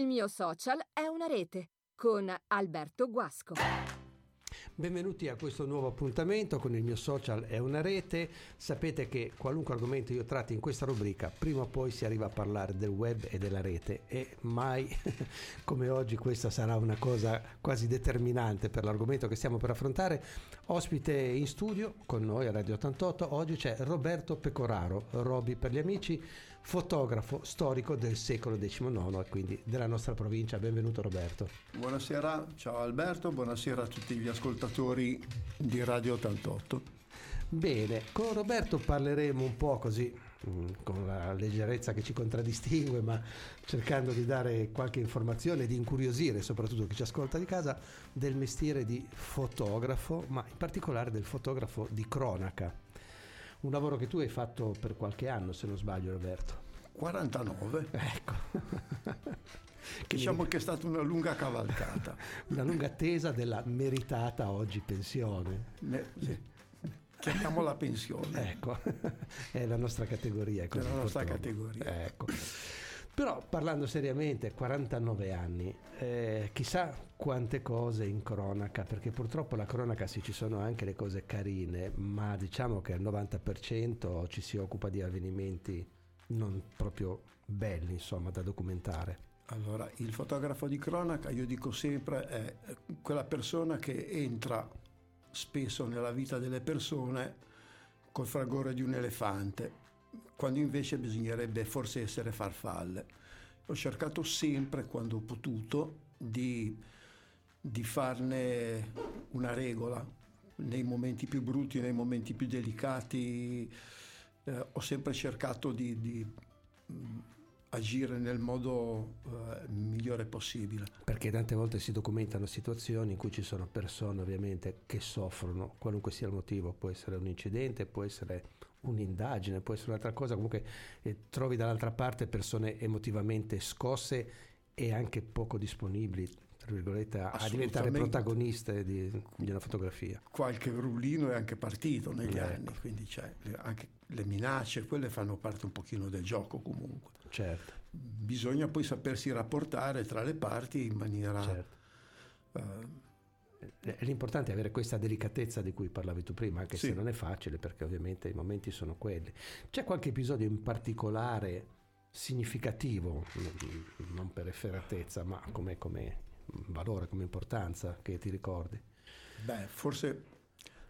Il mio social è una rete con Alberto Guasco. Benvenuti a questo nuovo appuntamento con il mio social è una rete. Sapete che qualunque argomento io tratti in questa rubrica, prima o poi si arriva a parlare del web e della rete e mai come oggi questa sarà una cosa quasi determinante per l'argomento che stiamo per affrontare. Ospite in studio con noi a Radio 88 oggi c'è Roberto Pecoraro, Roby per gli amici, fotografo storico del secolo XIX e quindi della nostra provincia. Benvenuto Roberto. Buonasera, ciao Alberto, buonasera a tutti gli ascoltatori di Radio 88. Bene, con Roberto parleremo un po' così, mm, con la leggerezza che ci contraddistingue, ma cercando di dare qualche informazione, di incuriosire soprattutto chi ci ascolta di casa, del mestiere di fotografo, ma in particolare del fotografo di cronaca. Un lavoro che tu hai fatto per qualche anno, se non sbaglio Roberto. 49. Ecco. Diciamo che è stata una lunga cavalcata. una lunga attesa della meritata oggi pensione. Ne, sì. Chiamiamola pensione. Ecco, è la nostra categoria. È la nostra categoria. Ecco. Però parlando seriamente, 49 anni, eh, chissà quante cose in cronaca, perché purtroppo la cronaca sì ci sono anche le cose carine, ma diciamo che al 90% ci si occupa di avvenimenti non proprio belli, insomma, da documentare. Allora, il fotografo di cronaca, io dico sempre, è quella persona che entra spesso nella vita delle persone col fragore di un elefante, quando invece bisognerebbe forse essere farfalle. Ho cercato sempre, quando ho potuto, di, di farne una regola nei momenti più brutti, nei momenti più delicati. Eh, ho sempre cercato di, di agire nel modo eh, migliore possibile. Perché tante volte si documentano situazioni in cui ci sono persone ovviamente che soffrono, qualunque sia il motivo, può essere un incidente, può essere un'indagine, può essere un'altra cosa, comunque eh, trovi dall'altra parte persone emotivamente scosse e anche poco disponibili tra virgolette, a diventare protagoniste di, di, una fotografia. Qualche rullino è anche partito negli ecco. anni, quindi c'è anche le minacce, quelle fanno parte un pochino del gioco comunque. Certo. Bisogna poi sapersi rapportare tra le parti in maniera... Certo. Uh, L'importante è avere questa delicatezza di cui parlavi tu prima, anche sì. se non è facile, perché ovviamente i momenti sono quelli. C'è qualche episodio in particolare significativo, non per efferatezza, ma come, come valore, come importanza che ti ricordi? Beh, forse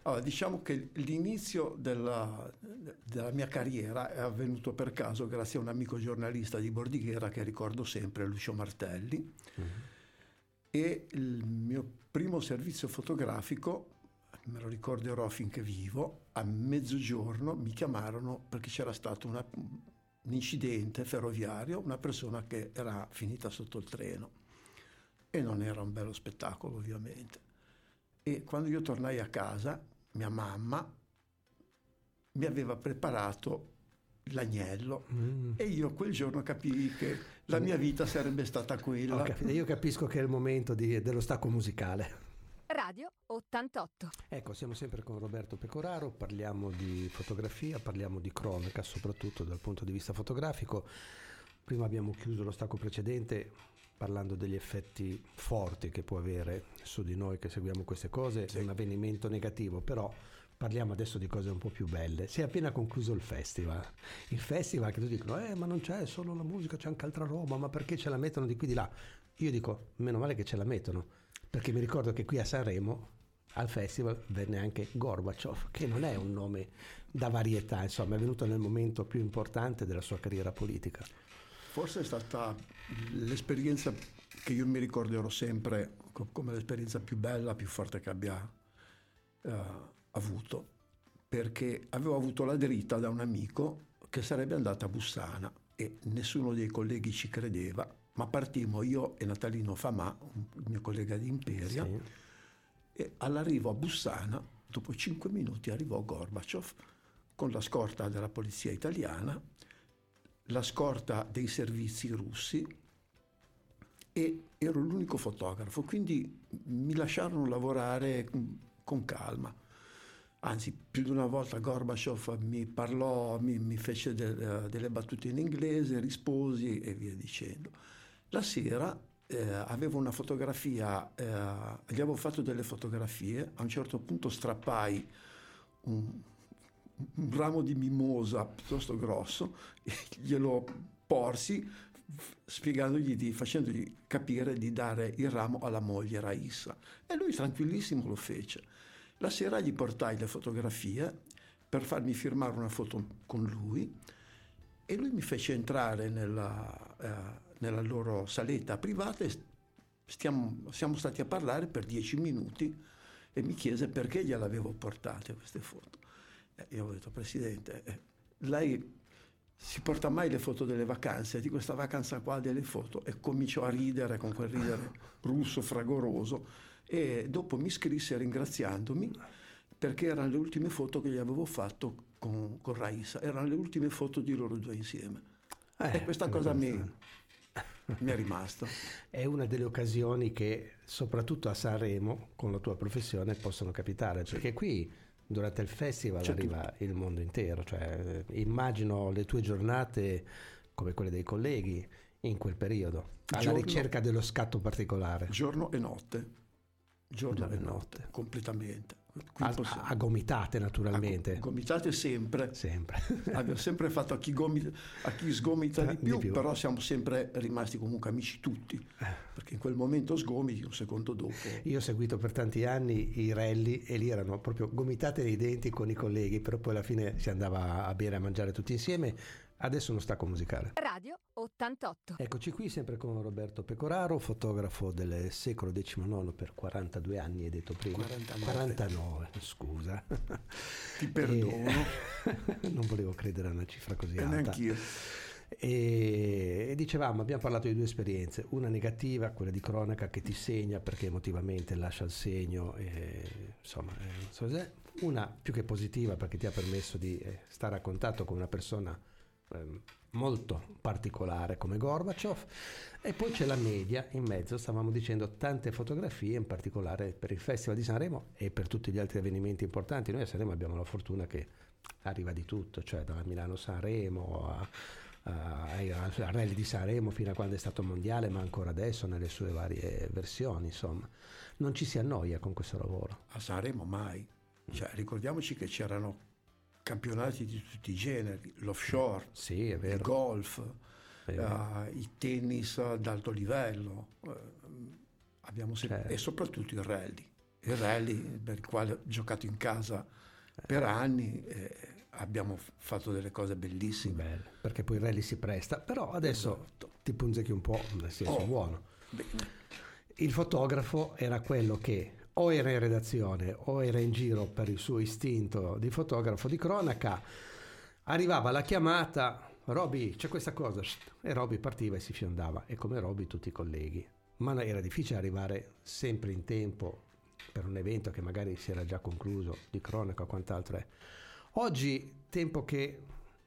allora, diciamo che l'inizio della, della, mia carriera è avvenuto per caso grazie a un amico giornalista di Bordighera che ricordo sempre, Lucio Martelli. Mm-hmm. E il mio primo servizio fotografico, me lo ricorderò finché vivo, a mezzogiorno mi chiamarono perché c'era stato una, un incidente ferroviario, una persona che era finita sotto il treno e non era un bello spettacolo ovviamente. E quando io tornai a casa, mia mamma mi aveva preparato l'agnello mm. e io quel giorno capii che la mia vita sarebbe stata quella. Io capisco che è il momento di, dello stacco musicale. Radio 88. Ecco, siamo sempre con Roberto Pecoraro, parliamo di fotografia, parliamo di cronaca, soprattutto dal punto di vista fotografico. Prima abbiamo chiuso lo stacco precedente parlando degli effetti forti che può avere su di noi che seguiamo queste cose, sì. un avvenimento negativo, però parliamo adesso di cose un po' più belle. Si è appena concluso il festival. Il festival che tutti dicono, eh ma non c'è solo la musica, c'è anche altra roba, ma perché ce la mettono di qui di là? Io dico, meno male che ce la mettono, perché mi ricordo che qui a Sanremo al festival venne anche Gorbaciov, che non è un nome da varietà, insomma è venuto nel momento più importante della sua carriera politica. Forse è stata l'esperienza che io mi ricorderò sempre come l'esperienza più bella, più forte che abbia uh, avuto, perché avevo avuto la dritta da un amico che sarebbe andato a Bussana e nessuno dei colleghi ci credeva, ma partimmo io e Natalino Famà, il mio collega di Imperia, sì. e all'arrivo a Bussana, dopo cinque minuti arrivò Gorbaciov con la scorta della polizia italiana la scorta dei servizi russi e ero l'unico fotografo, quindi mi lasciarono lavorare con calma. Anzi, più di una volta Gorbaciov mi parlò, mi, mi fece de, delle battute in inglese, risposi e via dicendo. La sera eh, avevo una fotografia, eh, gli avevo fatto delle fotografie, a un certo punto strappai un, un ramo di mimosa piuttosto grosso, glielo porsi spiegandogli di, facendogli capire di dare il ramo alla moglie Raissa. E lui tranquillissimo lo fece. La sera gli portai le fotografie per farmi firmare una foto con lui e lui mi fece entrare nella, eh, nella loro saletta privata e stiamo, siamo stati a parlare per dieci minuti e mi chiese perché gliel'avevo portate queste foto. Eh, io ho detto, Presidente, eh, lei si porta mai le foto delle vacanze, di questa vacanza qua delle foto? E cominciò a ridere con quel ridere russo fragoroso e dopo mi scrisse ringraziandomi perché erano le ultime foto che gli avevo fatto con, con Raisa, erano le ultime foto di loro due insieme. Eh, e questa cosa mi, mi è rimasta. È una delle occasioni che soprattutto a Sanremo con la tua professione possono capitare, sì. perché qui durante il festival C'è arriva tutto. il mondo intero, cioè, immagino le tue giornate come quelle dei colleghi in quel periodo, alla giorno, ricerca dello scatto particolare. Giorno e notte, giorno, e notte, completamente. A, a, gomitate naturalmente. A gomitate sempre. Sempre. Abbiamo sempre fatto a chi, gomita, a chi sgomita di più, di più, però siamo sempre rimasti comunque amici tutti, eh. perché in quel momento sgomiti, un secondo dopo. Io ho seguito per tanti anni i rally e lì erano proprio gomitate nei denti con i colleghi, però poi alla fine si andava a bere e a mangiare tutti insieme Adesso uno stacco musicale. Radio 88. Eccoci qui sempre con Roberto Pecoraro, fotografo del secolo XIX per 42 anni, hai detto prima. 49. 49 scusa. Ti perdono. E... non volevo credere a una cifra così e alta. Neanch'io. E, e dicevamo, abbiamo parlato di due esperienze, una negativa, quella di cronaca che ti segna perché emotivamente lascia il segno, e, insomma, eh, so una più che positiva perché ti ha permesso di eh, stare a contatto con una persona molto particolare come Gorbaciov e poi c'è la media in mezzo, stavamo dicendo tante fotografie in particolare per il Festival di Sanremo e per tutti gli altri avvenimenti importanti. Noi a Sanremo abbiamo la fortuna che arriva di tutto, cioè dalla Milano-Sanremo a, al rally di Sanremo fino a quando è stato mondiale, ma ancora adesso nelle sue varie versioni, insomma. Non ci si annoia con questo lavoro. A Sanremo mai. Cioè, ricordiamoci che c'erano campionati di tutti i generi, l'offshore, sì, il golf, uh, i tennis ad alto livello, uh, abbiamo sempre, certo. e soprattutto il rally. Il rally per il quale ho giocato in casa per anni. Eh, abbiamo fatto delle cose bellissime. Bello, perché poi il rally si presta, però adesso esatto. ti punzechi un po', nel senso oh, buono. Bene. Il fotografo era quello che o era in redazione o era in giro per il suo istinto di fotografo di cronaca, arrivava la chiamata, Roby c'è questa cosa, e Roby partiva e si fiondava, e come Roby tutti i colleghi. Ma era difficile arrivare sempre in tempo per un evento che magari si era già concluso, di cronaca o quant'altro è. Oggi, tempo che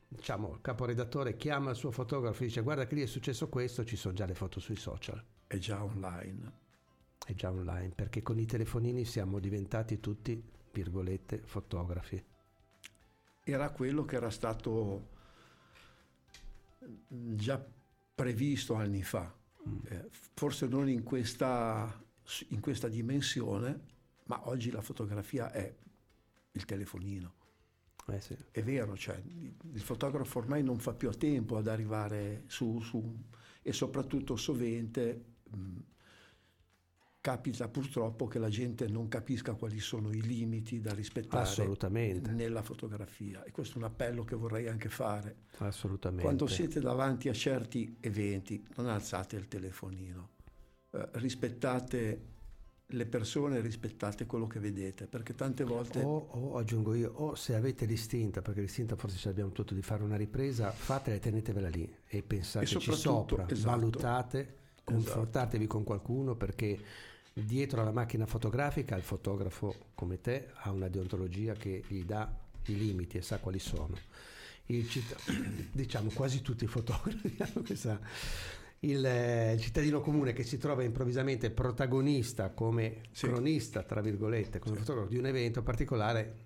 diciamo, il caporedattore chiama il suo fotografo e dice guarda che lì è successo questo, ci sono già le foto sui social. È già online è già online perché con i telefonini siamo diventati tutti, virgolette, fotografi. Era quello che era stato già previsto anni fa, mm. eh, forse non in questa, in questa dimensione, ma oggi la fotografia è il telefonino. Eh sì. È vero, cioè, il fotografo ormai non fa più a tempo ad arrivare su, su e soprattutto sovente mh, capita purtroppo che la gente non capisca quali sono i limiti da rispettare nella fotografia e questo è un appello che vorrei anche fare. Assolutamente. Quando siete davanti a certi eventi non alzate il telefonino, eh, rispettate le persone, rispettate quello che vedete, perché tante volte... O, o aggiungo io, o se avete l'istinto, perché l'istinto forse ce l'abbiamo tutto di fare una ripresa, fatela e tenetevela lì e pensateci e sopra, esatto, valutate, esatto. confrontatevi con qualcuno perché dietro alla macchina fotografica il fotografo come te ha una deontologia che gli dà i limiti e sa quali sono. Citt- diciamo quasi tutti i fotografi hanno questa... Il, il, cittadino comune che si trova improvvisamente protagonista come sì. cronista, tra virgolette, come sì. fotografo di un evento particolare,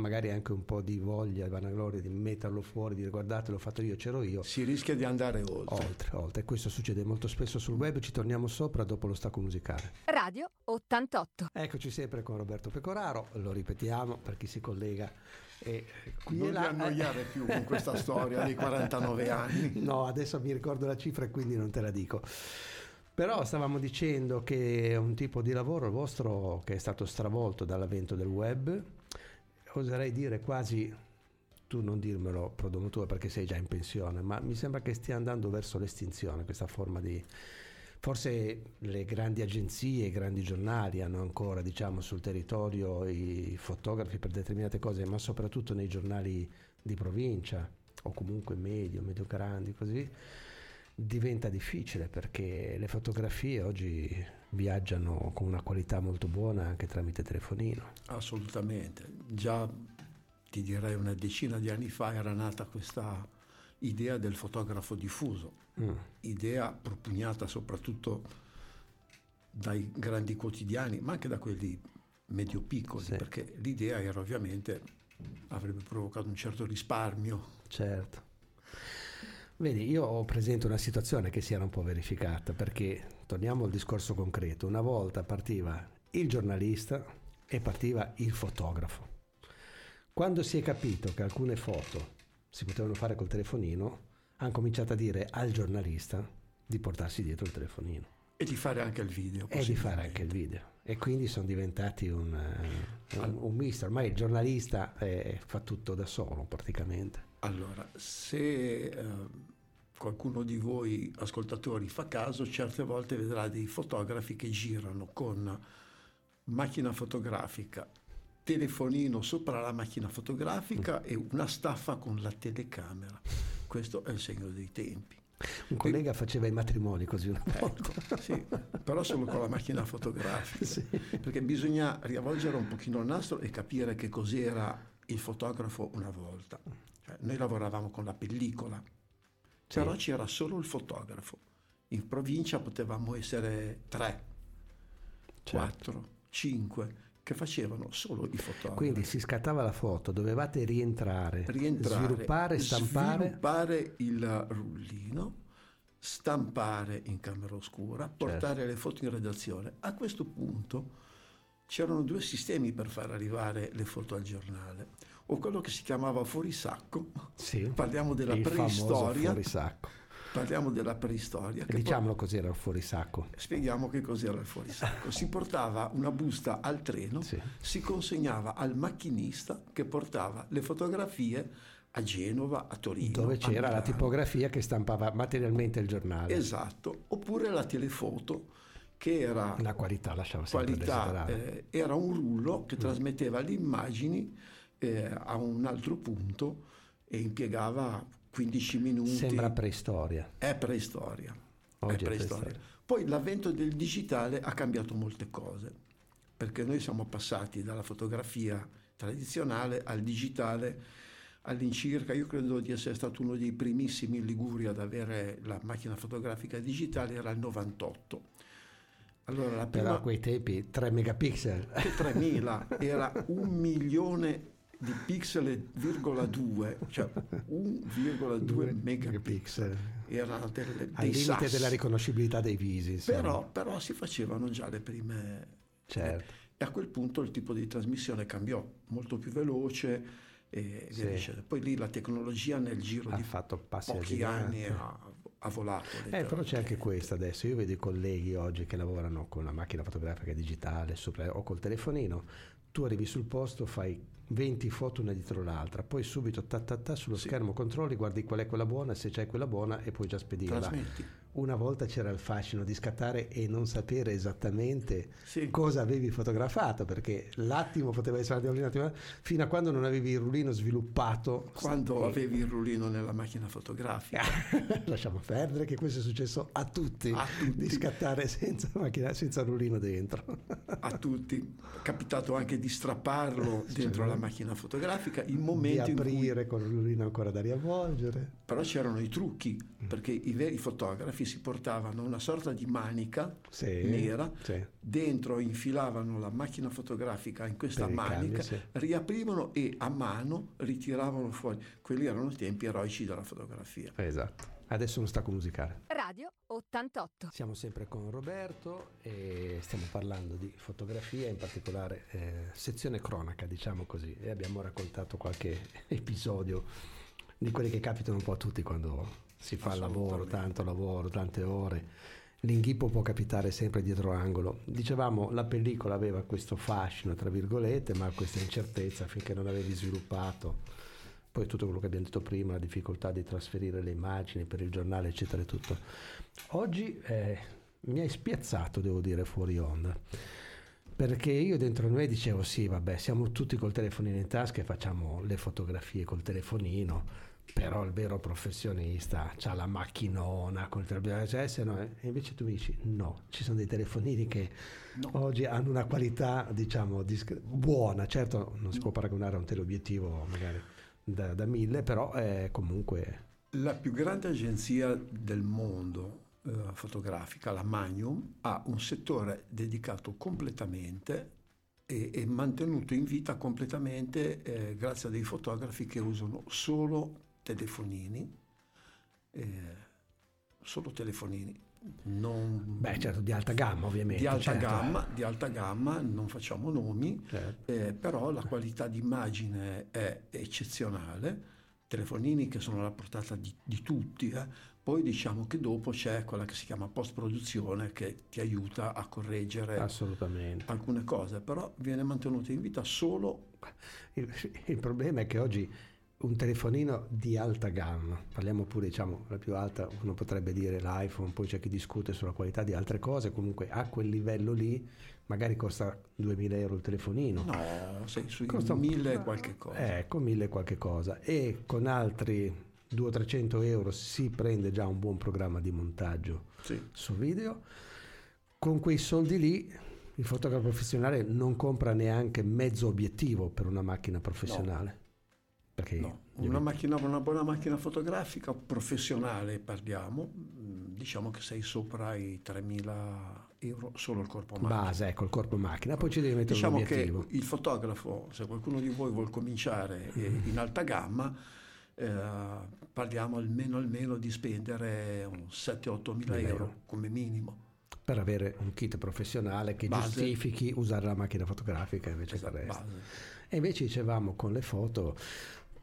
magari anche un po' di voglia, vanagloria di metterlo fuori, di dire guardate l'ho fatto io, c'ero io. Si rischia di andare oltre. Oltre, oltre. Questo succede molto spesso sul web, ci torniamo sopra dopo lo stacco musicale. Radio 88. Eccoci sempre con Roberto Pecoraro, lo ripetiamo per chi si collega. E qui non e ti là... annoiare più con questa storia dei 49 anni. No, adesso mi ricordo la cifra e quindi non te la dico. Però stavamo dicendo che è un tipo di lavoro il vostro che è stato stravolto dall'avvento del web, oserei dire quasi, tu non dirmelo prodomotore perché sei già in pensione, ma mi sembra che stia andando verso l'estinzione questa forma di... Forse le grandi agenzie, i grandi giornali hanno ancora diciamo, sul territorio i fotografi per determinate cose, ma soprattutto nei giornali di provincia o comunque medio, medio grandi, così diventa difficile perché le fotografie oggi viaggiano con una qualità molto buona anche tramite telefonino. Assolutamente. Già ti direi una decina di anni fa era nata questa idea del fotografo diffuso, mm. idea propugnata soprattutto dai grandi quotidiani, ma anche da quelli medio-piccoli, sì. perché l'idea era ovviamente avrebbe provocato un certo risparmio. Certo. Vedi, io ho presente una situazione che si era un po' verificata, perché torniamo al discorso concreto, una volta partiva il giornalista e partiva il fotografo. Quando si è capito che alcune foto si potevano fare col telefonino, hanno cominciato a dire al giornalista di portarsi dietro il telefonino. E di fare anche il video. E di fare anche il video. E quindi sono diventati un, un, un misto. Ormai il giornalista eh, fa tutto da solo praticamente. Allora, se eh, qualcuno di voi ascoltatori fa caso, certe volte vedrà dei fotografi che girano con macchina fotografica, telefonino sopra la macchina fotografica e una staffa con la telecamera. Questo è il segno dei tempi. Un collega faceva i matrimoni così una ecco, volta. Ecco, sì, però solo con la macchina fotografica. Sì. Perché bisogna riavvolgere un pochino il nastro e capire che cos'era il fotografo una volta. Cioè, noi lavoravamo con la pellicola, sì. però c'era solo il fotografo. In provincia potevamo essere tre, certo. quattro, cinque che facevano solo i fotografi. Quindi si scattava la foto, dovevate rientrare, rientrare sviluppare, stampare. Sviluppare il rullino, stampare in camera oscura, portare certo. le foto in redazione. A questo punto c'erano due sistemi per far arrivare le foto al giornale o quello che si chiamava fuorisacco. Sì, Parliamo della preistoria. Parliamo della preistoria. Diciamolo poi... cos'era il fuorisacco. Spieghiamo che cos'era il fuorisacco. Si portava una busta al treno, sì. si consegnava al macchinista che portava le fotografie a Genova, a Torino. Dove c'era la tipografia che stampava materialmente il giornale. Esatto, oppure la telefoto che era... La qualità qualità, eh, Era un rullo che mm. trasmetteva le immagini eh, a un altro punto e impiegava 15 minuti. Sembra preistoria. È preistoria. Oggi è preistoria. preistoria. Poi l'avvento del digitale ha cambiato molte cose, perché noi siamo passati dalla fotografia tradizionale al digitale all'incirca, io credo di essere stato uno dei primissimi in Liguria ad avere la macchina fotografica digitale, era il 98. Allora, la prima, Però a quei tempi 3 megapixel. 3000, era un milione di pixel virgola 2, cioè 1,2 megapixel. Erano delle, Al limite sassi. della riconoscibilità dei visi. Però, però, si facevano già le prime... Certo. E a quel punto il tipo di trasmissione cambiò, molto più veloce e sì. Poi lì la tecnologia nel giro ha di fatto pochi anni ha, ha volato. Eh, però c'è anche questo adesso. Io vedo i colleghi oggi che lavorano con la macchina fotografica digitale sopra, o col telefonino. Tu arrivi sul posto, fai 20 foto una dietro l'altra, poi subito ta, ta, ta sullo sì. schermo controlli, guardi qual è quella buona, se c'è quella buona e puoi già spedirla. Trasmetti. Una volta c'era il fascino di scattare e non sapere esattamente sì. cosa avevi fotografato, perché l'attimo poteva essere un attimo, fino a quando non avevi il rullino sviluppato. Quando e... avevi il rullino nella macchina fotografica. Lasciamo perdere che questo è successo a tutti, a tutti. di scattare senza, macchina, senza rullino dentro. a tutti. È capitato anche di strapparlo dentro la macchina fotografica, il momento di aprire in cui... con l'urina ancora da riavvolgere. Però c'erano i trucchi, perché i veri fotografi si portavano una sorta di manica sì, nera, sì. dentro infilavano la macchina fotografica in questa Per manica, cambi, sì. riaprivano e a mano ritiravano fuori. Quelli erano i tempi eroici della fotografia. Esatto. Adesso uno stacco musicale. Radio 88. Siamo sempre con Roberto e stiamo parlando di fotografia, in particolare eh, sezione cronaca, diciamo così, e abbiamo raccontato qualche episodio di quelli che capitano un po' a tutti quando si fa il lavoro, tanto lavoro, tante ore. L'inghippo può capitare sempre dietro angolo. Dicevamo, la pellicola aveva questo fascino, tra virgolette, ma questa incertezza finché non avevi sviluppato poi tutto quello che abbiamo detto prima, la difficoltà di trasferire le immagini per il giornale, eccetera, tutto. Oggi eh, mi hai spiazzato, devo dire, fuori onda. Perché io dentro di me dicevo, sì, vabbè, siamo tutti col telefonino in tasca e facciamo le fotografie col telefonino, però il vero professionista ha la macchinona col telefonino, cioè, se no, e invece tu mi dici, no, ci sono dei telefonini che No. oggi hanno una qualità, diciamo, discre- buona, certo non si può paragonare a un teleobiettivo magari da, da mille, però è comunque La più grande agenzia del mondo eh, fotografica, la Magnum, ha un settore dedicato completamente e, e mantenuto in vita completamente eh, grazie a dei fotografi che usano solo telefonini, eh, solo telefonini, non beh certo di alta gamma ovviamente di alta certo. gamma, di alta gamma, non facciamo nomi, Certo. eh, però la qualità d'immagine è eccezionale, telefonini che sono alla portata di, di tutti, eh. poi diciamo che dopo c'è quella che si chiama post-produzione che ti aiuta a correggere alcune cose, però viene mantenuta in vita solo il, il problema è che oggi un telefonino di alta gamma, parliamo pure diciamo la più alta, uno potrebbe dire l'iPhone, poi c'è chi discute sulla qualità di altre cose, comunque a quel livello lì magari costa 2000 euro il telefonino. no, sei sui Costa un- mille e qualche cosa. Ecco, 1000 e qualche cosa. E con altri 200-300 euro si prende già un buon programma di montaggio Sì. su video. Con quei soldi lì il fotografo professionale non compra neanche mezzo obiettivo per una macchina professionale. Perché No, una, macchina, una buona macchina fotografica professionale parliamo, mm, diciamo che sei sopra i 3.000 euro solo il corpo macchina. base, ecco, il corpo macchina, poi ci devi mettere Diciamo un che obiettivo. il fotografo, se qualcuno di voi vuol cominciare eh, Mm. in alta gamma, eh, parliamo almeno, almeno di spendere un 7-8 mila euro euro. come minimo. Per avere un kit professionale che Base. giustifichi usare la macchina fotografica invece che il Esatto, resto. base. E invece dicevamo con le foto,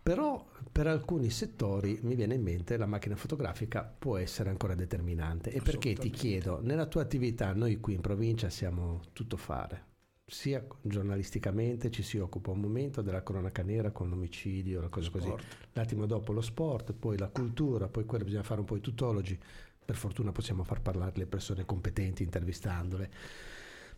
però per alcuni settori mi viene in mente la macchina fotografica può essere ancora determinante. E perché ti chiedo, nella tua attività noi qui in provincia siamo tutto fare, sia giornalisticamente ci si occupa un momento della cronaca nera con l'omicidio, la cosa così, l'attimo dopo lo sport, poi la cultura, poi quello bisogna fare un po' i tutologi, per fortuna possiamo far parlare le persone competenti intervistandole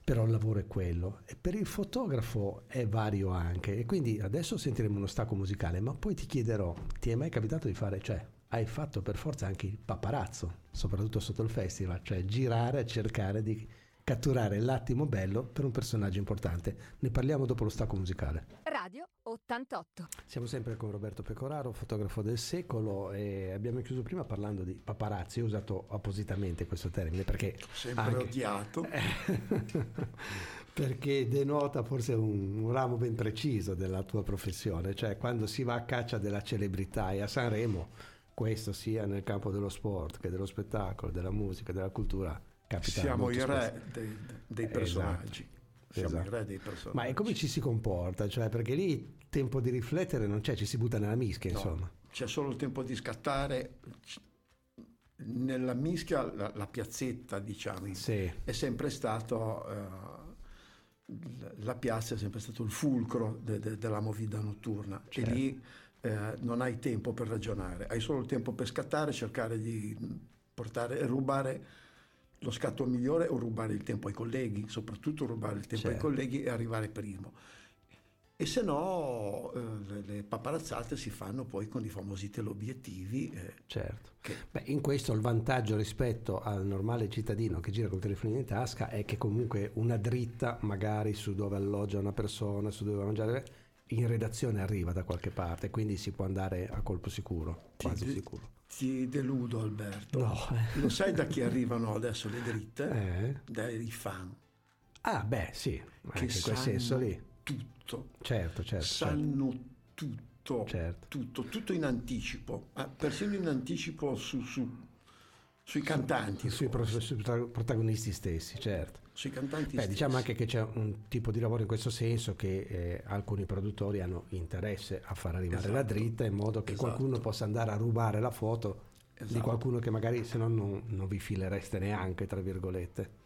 però il lavoro è quello. E per il fotografo è vario anche. E quindi adesso sentiremo uno stacco musicale ma poi ti chiederò ti è mai capitato di fare cioè hai fatto per forza anche il paparazzo soprattutto sotto il festival cioè girare a cercare di catturare l'attimo bello per un personaggio importante ne parliamo dopo lo stacco musicale Radio 88. siamo sempre con Roberto Pecoraro, fotografo del secolo e abbiamo chiuso prima parlando di paparazzi, ho usato appositamente questo termine perché Sempre anche- odiato. perché denota forse un, un ramo ben preciso della tua professione, cioè quando si va a caccia della celebrità e a Sanremo, questo sia nel campo dello sport che dello spettacolo, della musica, della cultura, capita Siamo i re dei, dei Esatto. personaggi. Siamo Esatto. i re dei personaggi. Ma e come ci si comporta? Cioè, perché lì tempo di riflettere non c'è, ci si butta nella mischia, No, insomma. C'è solo il tempo di scattare. Nella mischia, la, la piazzetta, diciamo, Sì, è sempre stato. eh, la piazza è sempre stato il fulcro de- de- della movida notturna. Certo. E lì eh, non hai tempo per ragionare, hai solo il tempo per scattare, cercare di portare, rubare lo scatto migliore o rubare il tempo ai colleghi, soprattutto rubare il tempo ai Certo. colleghi e arrivare primo. E se no eh, le, paparazzate si fanno poi con i famosi teleobiettivi. eh, certo. che Beh, in questo il vantaggio rispetto al normale cittadino che gira col telefonino in tasca è che comunque una dritta magari su dove alloggia una persona, su dove va a mangiare, in redazione arriva da qualche parte, quindi si può andare a colpo sicuro, quasi Ti- sicuro. Ti deludo Alberto. No. eh. Lo sai da chi arrivano adesso le dritte? Eh? Dai fan. Ah, beh, sì, Che in quel senso lì. tutto. Certo, certo. certo. sanno tutto, Certo. tutto, tutto in anticipo, ah, persino in anticipo su- su- sui cantanti, Sui, sui prota- protagonisti stessi, certo. sui cantanti Beh, stessi. diciamo anche che c'è un tipo di lavoro in questo senso che eh, alcuni produttori hanno interesse a far arrivare la Esatto. dritta in modo che Esatto. qualcuno possa andare a rubare la foto di Esatto. qualcuno che magari se no non, non vi filereste neanche, tra virgolette.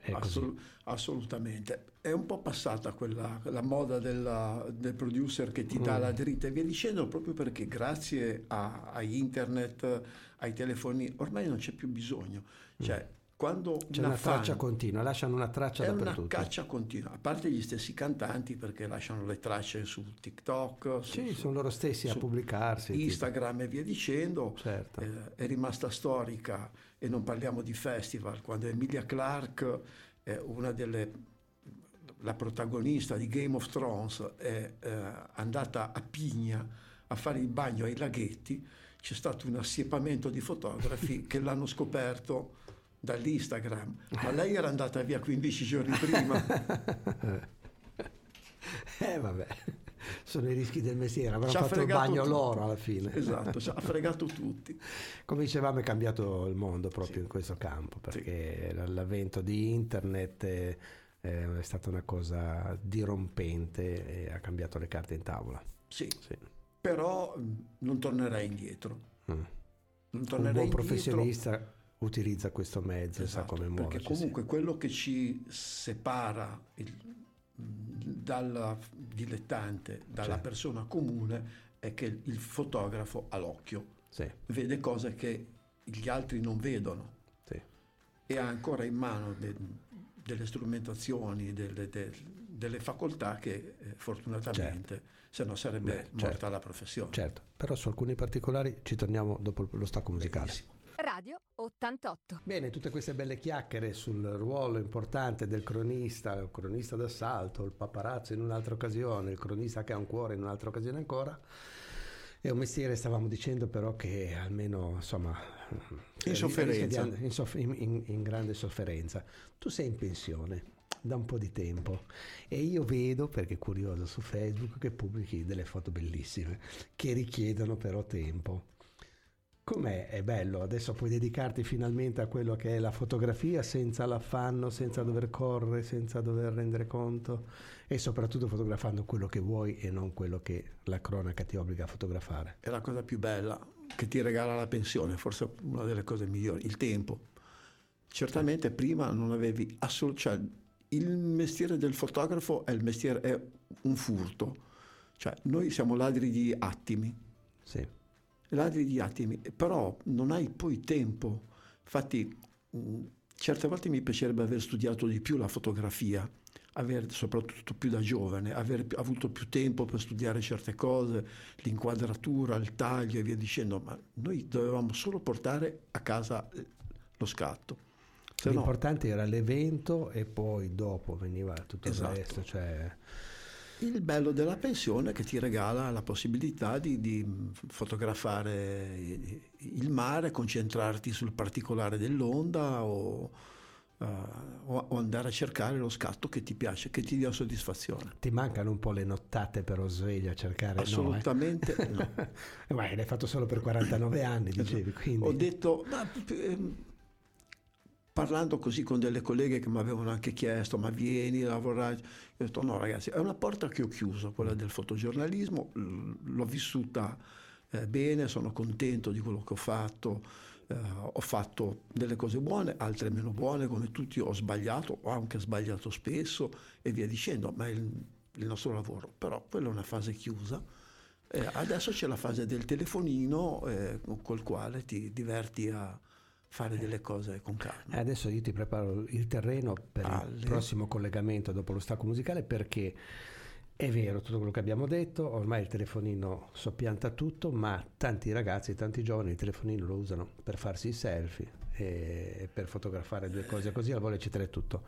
È. Assolut- assolutamente. È un po' passata quella la moda della- del producer che ti dà Mm. la dritta e via dicendo, proprio perché grazie a, a internet, ai telefoni, ormai non c'è più bisogno. Cioè, quando Mm. C'è una una traccia fan- continua, lasciano una traccia È una dappertutto. caccia continua, a parte gli stessi cantanti perché lasciano le tracce su TikTok, su, Sì, su sono loro stessi a pubblicarsi. tipo. Instagram e via dicendo. Certo. Eh, è rimasta storica e non parliamo di festival, quando Emilia Clarke è una delle la protagonista di Game of Thrones è eh, andata a Pigna a fare il bagno ai laghetti, c'è stato un assiepamento di fotografi che l'hanno scoperto dall'Instagram, ma lei era andata via 15 giorni prima. Eh vabbè, sono i rischi del mestiere, avranno fatto il bagno tutti. loro alla fine. Esatto, ci ha fregato tutti. Come dicevamo è cambiato il mondo proprio Sì. in questo campo perché l- l'avvento di internet è, è stata una cosa dirompente e ha cambiato le carte in tavola. Sì, Sì. però non tornerei indietro. Mm. Non Un tornerei buon indietro. professionista utilizza questo mezzo e sa Esatto, come perché muoverci. comunque quello che ci separa il- dal dilettante, dalla Sì. persona comune, è che il fotografo ha l'occhio, Sì, vede cose che gli altri non vedono sì. e ha ancora in mano de- delle strumentazioni, delle, de- delle facoltà che eh, fortunatamente se no sarebbe Beh, morta certo. la professione. Certo, però su alcuni particolari ci torniamo dopo lo stacco musicale. Benissimo. Radio 88. Bene, tutte queste belle chiacchiere sul ruolo importante del cronista, il cronista d'assalto, il paparazzo in un'altra occasione, il cronista che ha un cuore in un'altra occasione ancora. È un mestiere, stavamo dicendo, però che almeno insomma In sofferenza. rischia di and- in, soff- in- in- in grande sofferenza. Tu sei in pensione da un po' di tempo e io vedo, perché è curioso, su Facebook che pubblichi delle foto bellissime che richiedono però tempo. Com'è? È bello, adesso puoi dedicarti finalmente a quello che è la fotografia senza l'affanno, senza dover correre, senza dover rendere conto e soprattutto fotografando quello che vuoi e non quello che la cronaca ti obbliga a fotografare. È la cosa più bella che ti regala la pensione, forse una delle cose migliori, il tempo. Certamente prima non avevi assolutamente... il mestiere del fotografo è, il mestiere, è un furto. Cioè, noi siamo ladri di attimi, Sì, ladri di attimi, però non hai poi tempo. Infatti, mh, certe volte mi piacerebbe aver studiato di più la fotografia, aver, soprattutto più da giovane, aver avuto più tempo per studiare certe cose, l'inquadratura, il taglio e via dicendo, ma noi dovevamo solo portare a casa eh, lo scatto. Se no, l'importante era l'evento e poi dopo veniva tutto Esatto. il resto, cioè il bello della pensione è che ti regala la possibilità di, di fotografare il mare, concentrarti sul particolare dell'onda o, eh, o- andare a cercare lo scatto che ti piace, che ti dia soddisfazione. ti mancano un po' le nottate però svegli a cercare Assolutamente no. no. eh? Ma l'hai fatto solo per 49 anni, dicevi, quindi Ho detto, ma, ehm, parlando così con delle colleghe che mi avevano anche chiesto, ma vieni a lavorare, io ho detto no ragazzi, è una porta che ho chiuso, quella del fotogiornalismo, l'ho vissuta eh, bene, sono contento di quello che ho fatto, eh, ho fatto delle cose buone, altre meno buone, come tutti ho sbagliato, ho anche sbagliato spesso e via dicendo, ma è il, il nostro lavoro, però quella è una fase chiusa. Eh, adesso c'è la fase del telefonino eh, col quale ti diverti a fare delle cose con Eh, calma. Adesso io ti preparo il terreno per il Alle. prossimo collegamento dopo lo stacco musicale perché è vero tutto quello che abbiamo detto, ormai il telefonino soppianta tutto, ma tanti ragazzi, tanti giovani il telefonino lo usano per farsi i selfie e per fotografare due cose così, al volo eccetera tutto.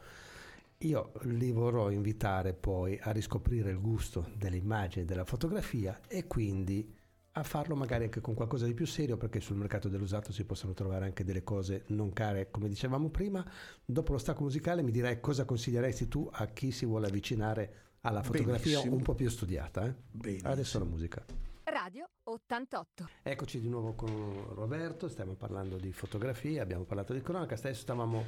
io li vorrò invitare poi a riscoprire il gusto delle immagini, della fotografia e quindi a farlo magari anche con qualcosa di più serio perché sul mercato dell'usato si possono trovare anche delle cose non care come dicevamo prima. Dopo lo stacco musicale mi direi cosa consiglieresti tu a chi si vuole avvicinare alla fotografia Benissimo. un po' più studiata. Eh? Adesso la musica. Radio 88. Eccoci di nuovo con Roberto, stiamo parlando di fotografia, abbiamo parlato di cronaca, adesso stavamo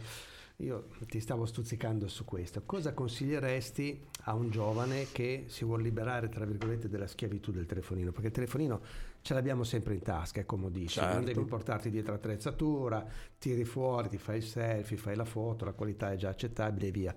io ti stavo stuzzicando su questo. Cosa consiglieresti a un giovane che si vuole liberare, tra virgolette, della schiavitù del telefonino? Perché il telefonino ce l'abbiamo sempre in tasca, è comodissimo, certo. non devi portarti dietro attrezzatura, tiri fuori, ti fai il selfie, fai la foto, la qualità è già accettabile e via.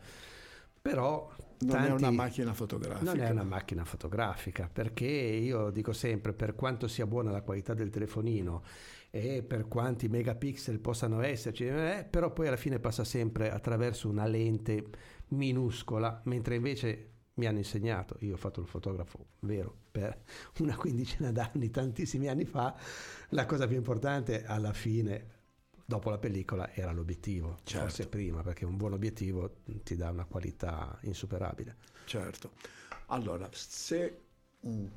Però non tanti, è una macchina fotografica. Non è una macchina fotografica, perché io dico sempre, per quanto sia buona la qualità del telefonino e per quanti megapixel possano esserci, eh, però poi alla fine passa sempre attraverso una lente minuscola, mentre invece mi hanno insegnato, io ho fatto il fotografo vero per una quindicina d'anni, tantissimi anni fa, la cosa più importante alla fine, dopo la pellicola, era l'obiettivo, certo. forse prima, perché un buon obiettivo ti dà una qualità insuperabile. Certo. Allora, se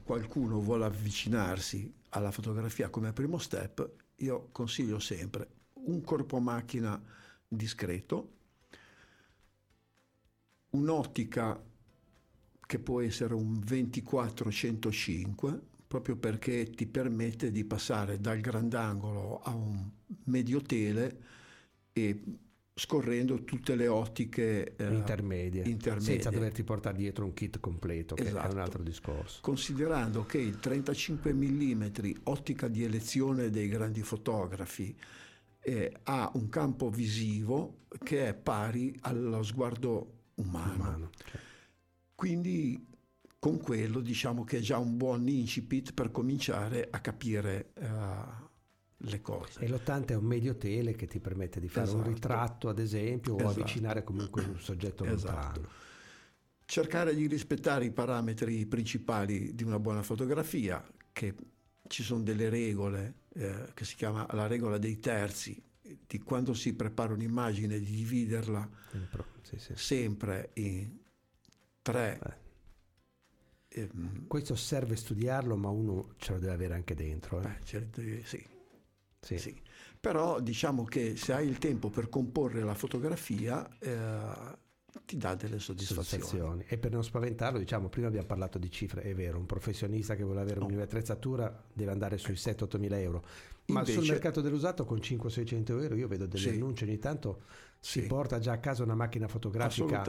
qualcuno vuole avvicinarsi alla fotografia come primo step, io consiglio sempre un corpo macchina discreto, un'ottica che può essere un 24-105, proprio perché ti permette di passare dal grandangolo a un medio tele e scorrendo tutte le ottiche eh, intermedie, intermedie, senza doverti portare dietro un kit completo, che esatto. è un altro discorso. Considerando che il 35 mm ottica di elezione dei grandi fotografi eh, ha un campo visivo che è pari allo sguardo umano. umano cioè. Quindi con quello diciamo che è già un buon incipit per cominciare a capire uh, le cose. E l'80 è un medio tele che ti permette di fare esatto. un ritratto, ad esempio, esatto. o avvicinare comunque un soggetto esatto. lontano. Cercare di rispettare i parametri principali di una buona fotografia, che ci sono delle regole, eh, che si chiama la regola dei terzi, di quando si prepara un'immagine, di dividerla pro, sì, sì. sempre in tre. Eh. Ehm, Questo serve studiarlo, ma uno ce lo deve avere anche dentro. Eh? Beh, certo, sì. Sì. sì. Però diciamo che se hai il tempo per comporre la fotografia eh, ti dà delle soddisfazioni. soddisfazioni. E per non spaventarlo, diciamo, prima abbiamo parlato di cifre, è vero, un professionista che vuole avere no. un'attrezzatura deve andare sui 7-8 mila euro. Ma Invece, sul mercato dell'usato con 500-600 euro io vedo degli sì. annunci ogni tanto si porta già a casa una macchina fotografica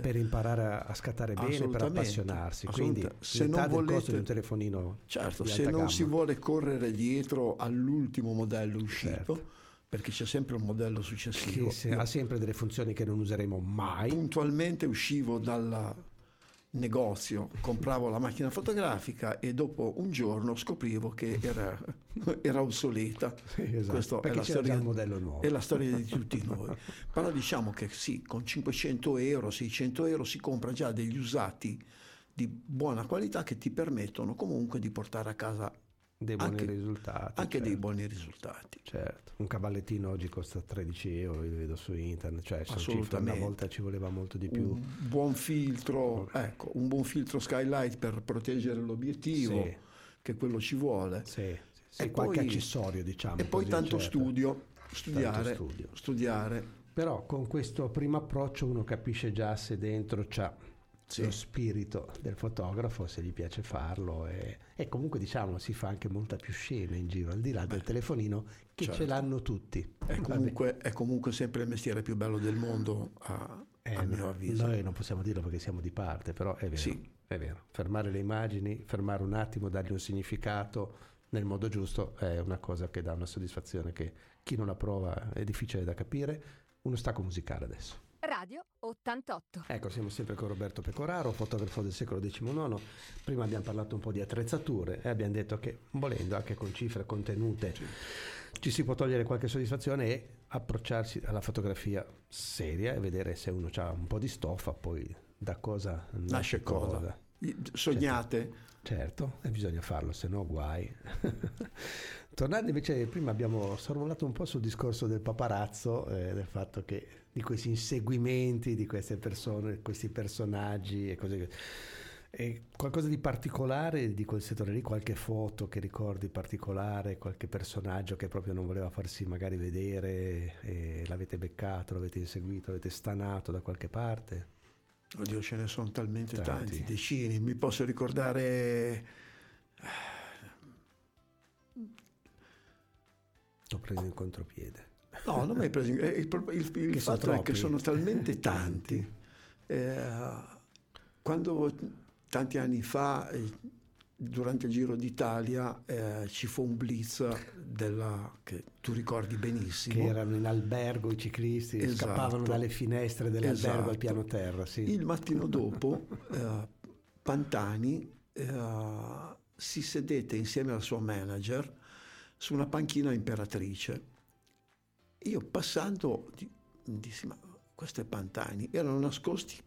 per imparare a scattare bene, per appassionarsi. Quindi se non volete, costo di un telefonino. Certo, se non gamma. si vuole correre dietro all'ultimo modello uscito. Certo. Perché c'è sempre un modello successivo. Che ha sempre delle funzioni che non useremo mai. Puntualmente uscivo dalla negozio, compravo la macchina fotografica e dopo un giorno scoprivo che era, era obsoleta. Sì, esatto. Questa è la, storia, è la, storia, di tutti noi. Però diciamo che sì, con 500 euro, 600 euro si compra già degli usati di buona qualità che ti permettono comunque di portare a casa dei buoni anche, risultati. Anche certo. dei buoni risultati. Certo, un cavallettino oggi costa 13 euro, io vedo su internet, cioè cifre, una volta ci voleva molto di più. Un buon filtro, ecco, un buon filtro skylight per proteggere l'obiettivo, sì. che quello ci vuole. Sì, sì, e qualche poi, accessorio diciamo. E poi tanto certo. studio, studiare, tanto studio. studiare. Però con questo primo approccio uno capisce già se dentro c'ha sì. lo spirito del fotografo se gli piace farlo e, e, comunque diciamo si fa anche molta più scena in giro al di là Beh, del telefonino che certo. ce l'hanno tutti è comunque, è comunque, sempre il mestiere più bello del mondo a, eh, a mio avviso noi non possiamo dirlo perché siamo di parte però è vero, sì. è vero fermare le immagini fermare un attimo dargli un significato nel modo giusto è una cosa che dà una soddisfazione che chi non la prova è difficile da capire uno stacco musicale adesso Radio 88. Ecco, siamo sempre con Roberto Pecoraro, fotografo del secolo XIX. Prima abbiamo parlato un po' di attrezzature e abbiamo detto che volendo anche con cifre contenute sì. ci si può togliere qualche soddisfazione e approcciarsi alla fotografia seria e vedere se uno ha un po' di stoffa, poi da cosa nasce, nasce cosa. cosa. Sognate. Certo, e bisogna farlo, se no guai. Tornando invece, prima abbiamo sorvolato un po' sul discorso del paparazzo, eh, del fatto che di questi inseguimenti di queste persone, questi personaggi e cose e qualcosa di particolare di quel settore lì, qualche foto che ricordi particolare, qualche personaggio che proprio non voleva farsi magari vedere e l'avete beccato, l'avete inseguito, l'avete stanato da qualche parte? Oddio, ce ne sono talmente tanti, tanti decine. Mi posso ricordare... T'ho preso in contropiede. No, non mi hai preso in Il, il, il fatto è che sono talmente tanti. Eh, quando tanti anni fa, eh, durante il Giro d'Italia, eh, ci fu un blitz della, che tu ricordi benissimo. Che erano in albergo i ciclisti, esatto. scappavano dalle finestre dell'albergo esatto. al piano terra. Sì. Il mattino dopo eh, Pantani eh, si sedette insieme al suo manager su una panchina imperatrice. Io passando dissi, ma questo è Pantani, erano nascosti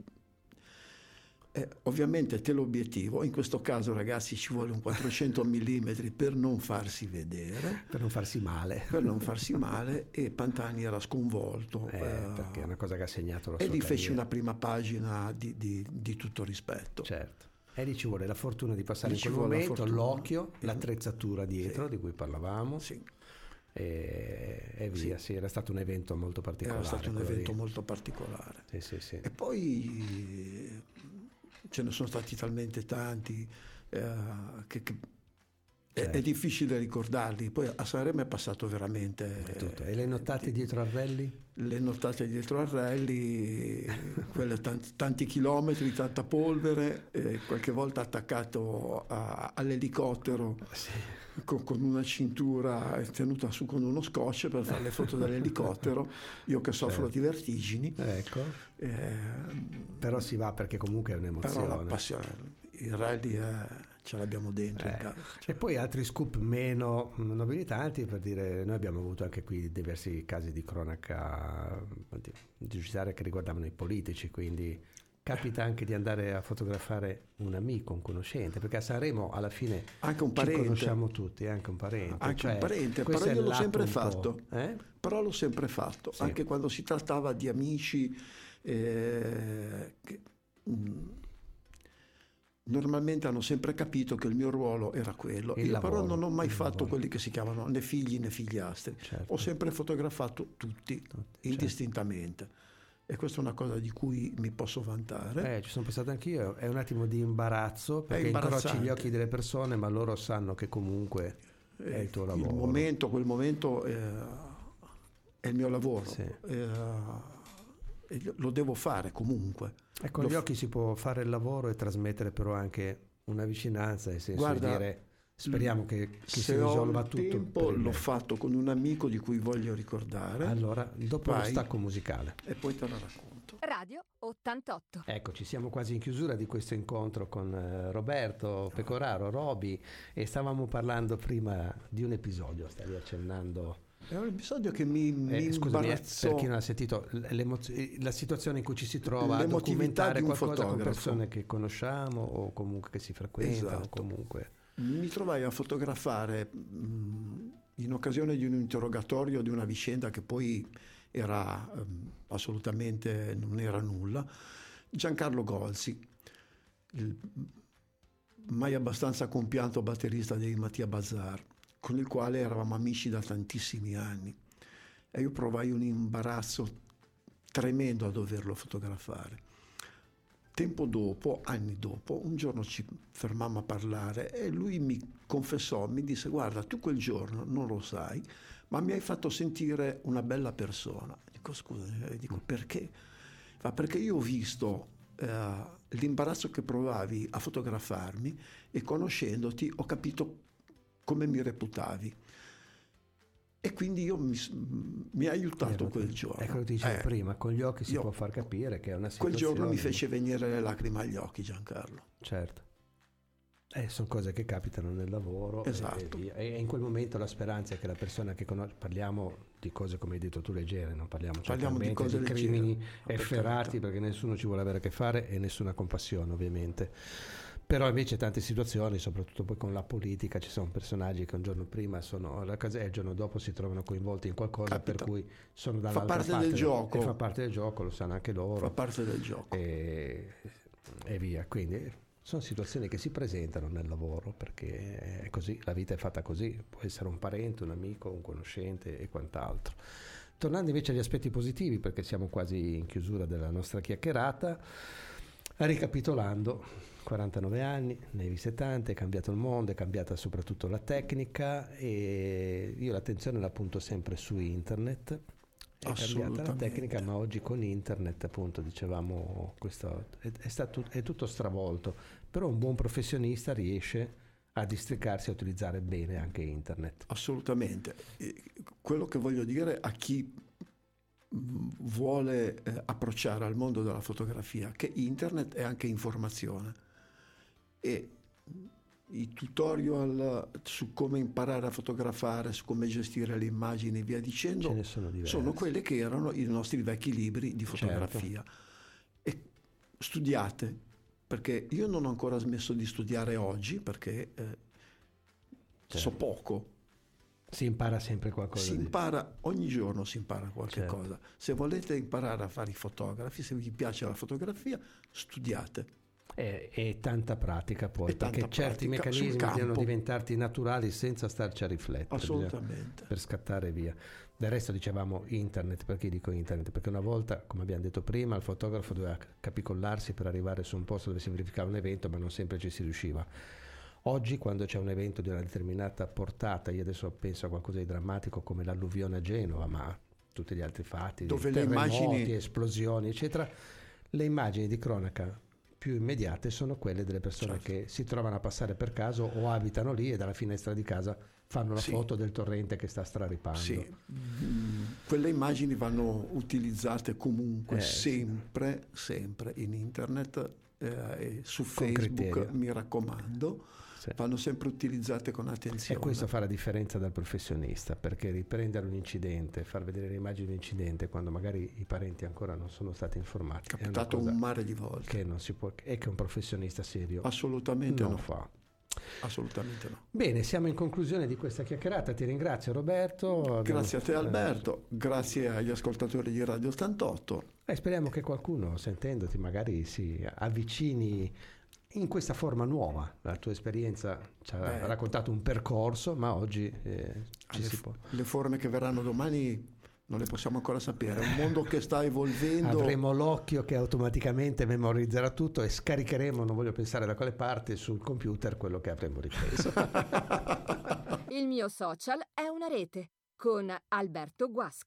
eh, ovviamente l'obiettivo, in questo caso ragazzi ci vuole un 400 mm per non farsi vedere. Per non farsi male. Per non farsi male e Pantani era sconvolto. Eh, eh, perché è una cosa che ha segnato la sua E gli fece una prima pagina di, di, di, tutto rispetto. Certo. E lì ci vuole la fortuna di passare lì in quel momento, l'occhio, l'attrezzatura dietro sì. di cui parlavamo. Sì. E, e, via, sì. sì. era stato un evento molto particolare. Era stato un evento lì. molto particolare. Sì, sì, sì. E poi ce ne sono stati talmente tanti eh, che, che certo. è, difficile ricordarli. Poi a Sanremo è passato veramente. e le nottate eh, dietro a rally? Le nottate dietro a rally, quelle tanti, tanti, chilometri, tanta polvere, eh, qualche volta attaccato a, all'elicottero. Sì con, con, una cintura tenuta su con uno scotch per fare le foto dall'elicottero, io che soffro certo. di vertigini. Ecco. Eh, però si va perché comunque è un'emozione. Però la passione, il rally è, ce l'abbiamo dentro. Eh. E poi altri scoop meno nobilitanti, per dire, noi abbiamo avuto anche qui diversi casi di cronaca giudiziaria che riguardavano i politici, quindi capita anche di andare a fotografare un amico, un conoscente, perché a Sanremo alla fine anche un parente. conosciamo tutti, anche un parente. Anche cioè, un parente, però io l'ho sempre fatto. Eh? Però l'ho sempre fatto, sì. anche quando si trattava di amici eh, che, mh, mm, normalmente hanno sempre capito che il mio ruolo era quello. Il io lavoro, però non ho mai fatto lavoro. quelli che si chiamano né figli né figliastri. Certo. Ho sempre fotografato tutti, tutti certo. indistintamente. Certo e questa è una cosa di cui mi posso vantare. Eh, ci sono passato anch'io, è un attimo di imbarazzo perché incroci gli occhi delle persone, ma loro sanno che comunque è il tuo eh, lavoro. Il momento, quel momento è, è il mio lavoro. Sì. È, lo devo fare comunque. E con lo gli occhi si può fare il lavoro e trasmettere però anche una vicinanza, nel senso Guarda, di dire Speriamo che, che si risolva tutto. Tempo, l'ho fatto con un amico di cui voglio ricordare. Allora, dopo Vai, lo stacco musicale. E poi te lo racconto. Radio 88. Eccoci, siamo quasi in chiusura di questo incontro con eh, Roberto Pecoraro, Roby, e stavamo parlando prima di un episodio, stavi accennando. È un episodio che mi, mi eh, scusami, eh, per chi non ha sentito, la situazione in cui ci si trova a documentare qualcosa con persone che conosciamo o comunque che si frequentano. Esatto. Comunque mi trovai a fotografare mh, in occasione di un interrogatorio di una vicenda che poi era mh, assolutamente non era nulla, Giancarlo Golzi, il mai abbastanza compianto batterista di Mattia Bazzar, con il quale eravamo amici da tantissimi anni. E io provai un imbarazzo tremendo a doverlo fotografare Tempo dopo, anni dopo, un giorno ci fermammo a parlare e lui mi confessò, mi disse guarda, tu quel giorno non lo sai, ma mi hai fatto sentire una bella persona. Dico scusa, eh, dico perché? Ma perché io ho visto eh, l'imbarazzo che provavi a fotografarmi e conoscendoti ho capito come mi reputavi. E quindi io mi, mi ha aiutato quel giorno. Ecco, lo dicevo eh, prima, con gli occhi si io, può far capire che è una situazione... Quel giorno mi fece venire le lacrime agli occhi Giancarlo. Certo. Eh, sono cose che capitano nel lavoro esatto. e, e, in quel momento la speranza è che la persona che conosce, parliamo di cose come hai detto tu leggere, non parliamo, parliamo di, cose di crimini efferati perché nessuno ci vuole avere a che fare e nessuna compassione ovviamente Però invece tante situazioni, soprattutto poi con la politica, ci sono personaggi che un giorno prima sono alla casa e il giorno dopo si trovano coinvolti in qualcosa Capita. per cui sono Fa parte parte del gioco. Fa parte del gioco, lo sanno anche loro. Fa parte del gioco. E, e via. Quindi sono situazioni che si presentano nel lavoro perché è così, la vita è fatta così, può essere un parente, un amico, un conoscente e quant'altro. Tornando invece agli aspetti positivi, perché siamo quasi in chiusura della nostra chiacchierata, ricapitolando, 49 anni, Navy 70, è cambiato il mondo, è cambiata soprattutto la tecnica e io l'attenzione la punto sempre su internet. È cambiata la tecnica, ma oggi con internet, appunto, dicevamo, questo è, è stato, è tutto stravolto. Però un buon professionista riesce a districarsi e a utilizzare bene anche internet. Assolutamente. Quello che voglio dire a chi vuole eh, approcciare al mondo della fotografia, che internet è anche informazione e i tutorial su come imparare a fotografare, su come gestire le immagini e via dicendo, sono sono quelle che erano i nostri vecchi libri di Certo. fotografia. E studiate, perché io non ho ancora smesso di studiare oggi perché eh, so Certo. poco. Si impara sempre qualcosa Si impara, ogni giorno si impara qualche Certo. cosa. Se volete imparare a fare i fotografi, se vi piace la fotografia, studiate. E, e tanta pratica poi, E perché certi meccanismi devono campo. diventare naturali senza starci a riflettere. Assolutamente. per scattare via. Del resto dicevamo internet, perché dico internet? Perché una volta, come abbiamo detto prima, il fotografo doveva capicollarsi per arrivare su un posto dove si verificava un evento, ma non sempre ci si riusciva. Oggi, quando c'è un evento di una determinata portata, io adesso penso a qualcosa di drammatico come l'alluvione a Genova, ma tutti gli altri fatti, Dove le terremoti, immagini- esplosioni, eccetera, le immagini di cronaca più immediate sono quelle delle persone Certo. che si trovano a passare per caso o abitano lì e dalla finestra di casa fanno la Sì. foto del torrente che sta straripando. Sì, Mm, quelle immagini vanno utilizzate comunque Eh, sì. sempre, sempre in internet eh, e su Con Facebook, criterio. mi raccomando, Sì. vanno sempre utilizzate con E attenzione. questo fa la differenza dal professionista, perché riprendere un incidente, far vedere le immagini di un incidente quando magari i parenti ancora non sono stati informati, è capitato un mare di volte. che non si può e che un professionista serio Assolutamente non no. fa. Assolutamente no. Bene, siamo in conclusione di questa chiacchierata. Ti ringrazio Roberto. Abbiamo- Grazie a te eh, Alberto, grazie agli ascoltatori di Radio 88. E speriamo che qualcuno, sentendoti, magari si avvicini in questa forma nuova. La tua esperienza ci ha Beh. raccontato un percorso, ma oggi eh, ci Le, si f- può. le forme che verranno domani non le possiamo ancora sapere. È un mondo che sta evolvendo. Avremo l'occhio che automaticamente memorizzerà tutto e scaricheremo, non voglio pensare da quale parte, sul computer quello che avremo ripreso. Il mio social è una rete con Alberto Guasco.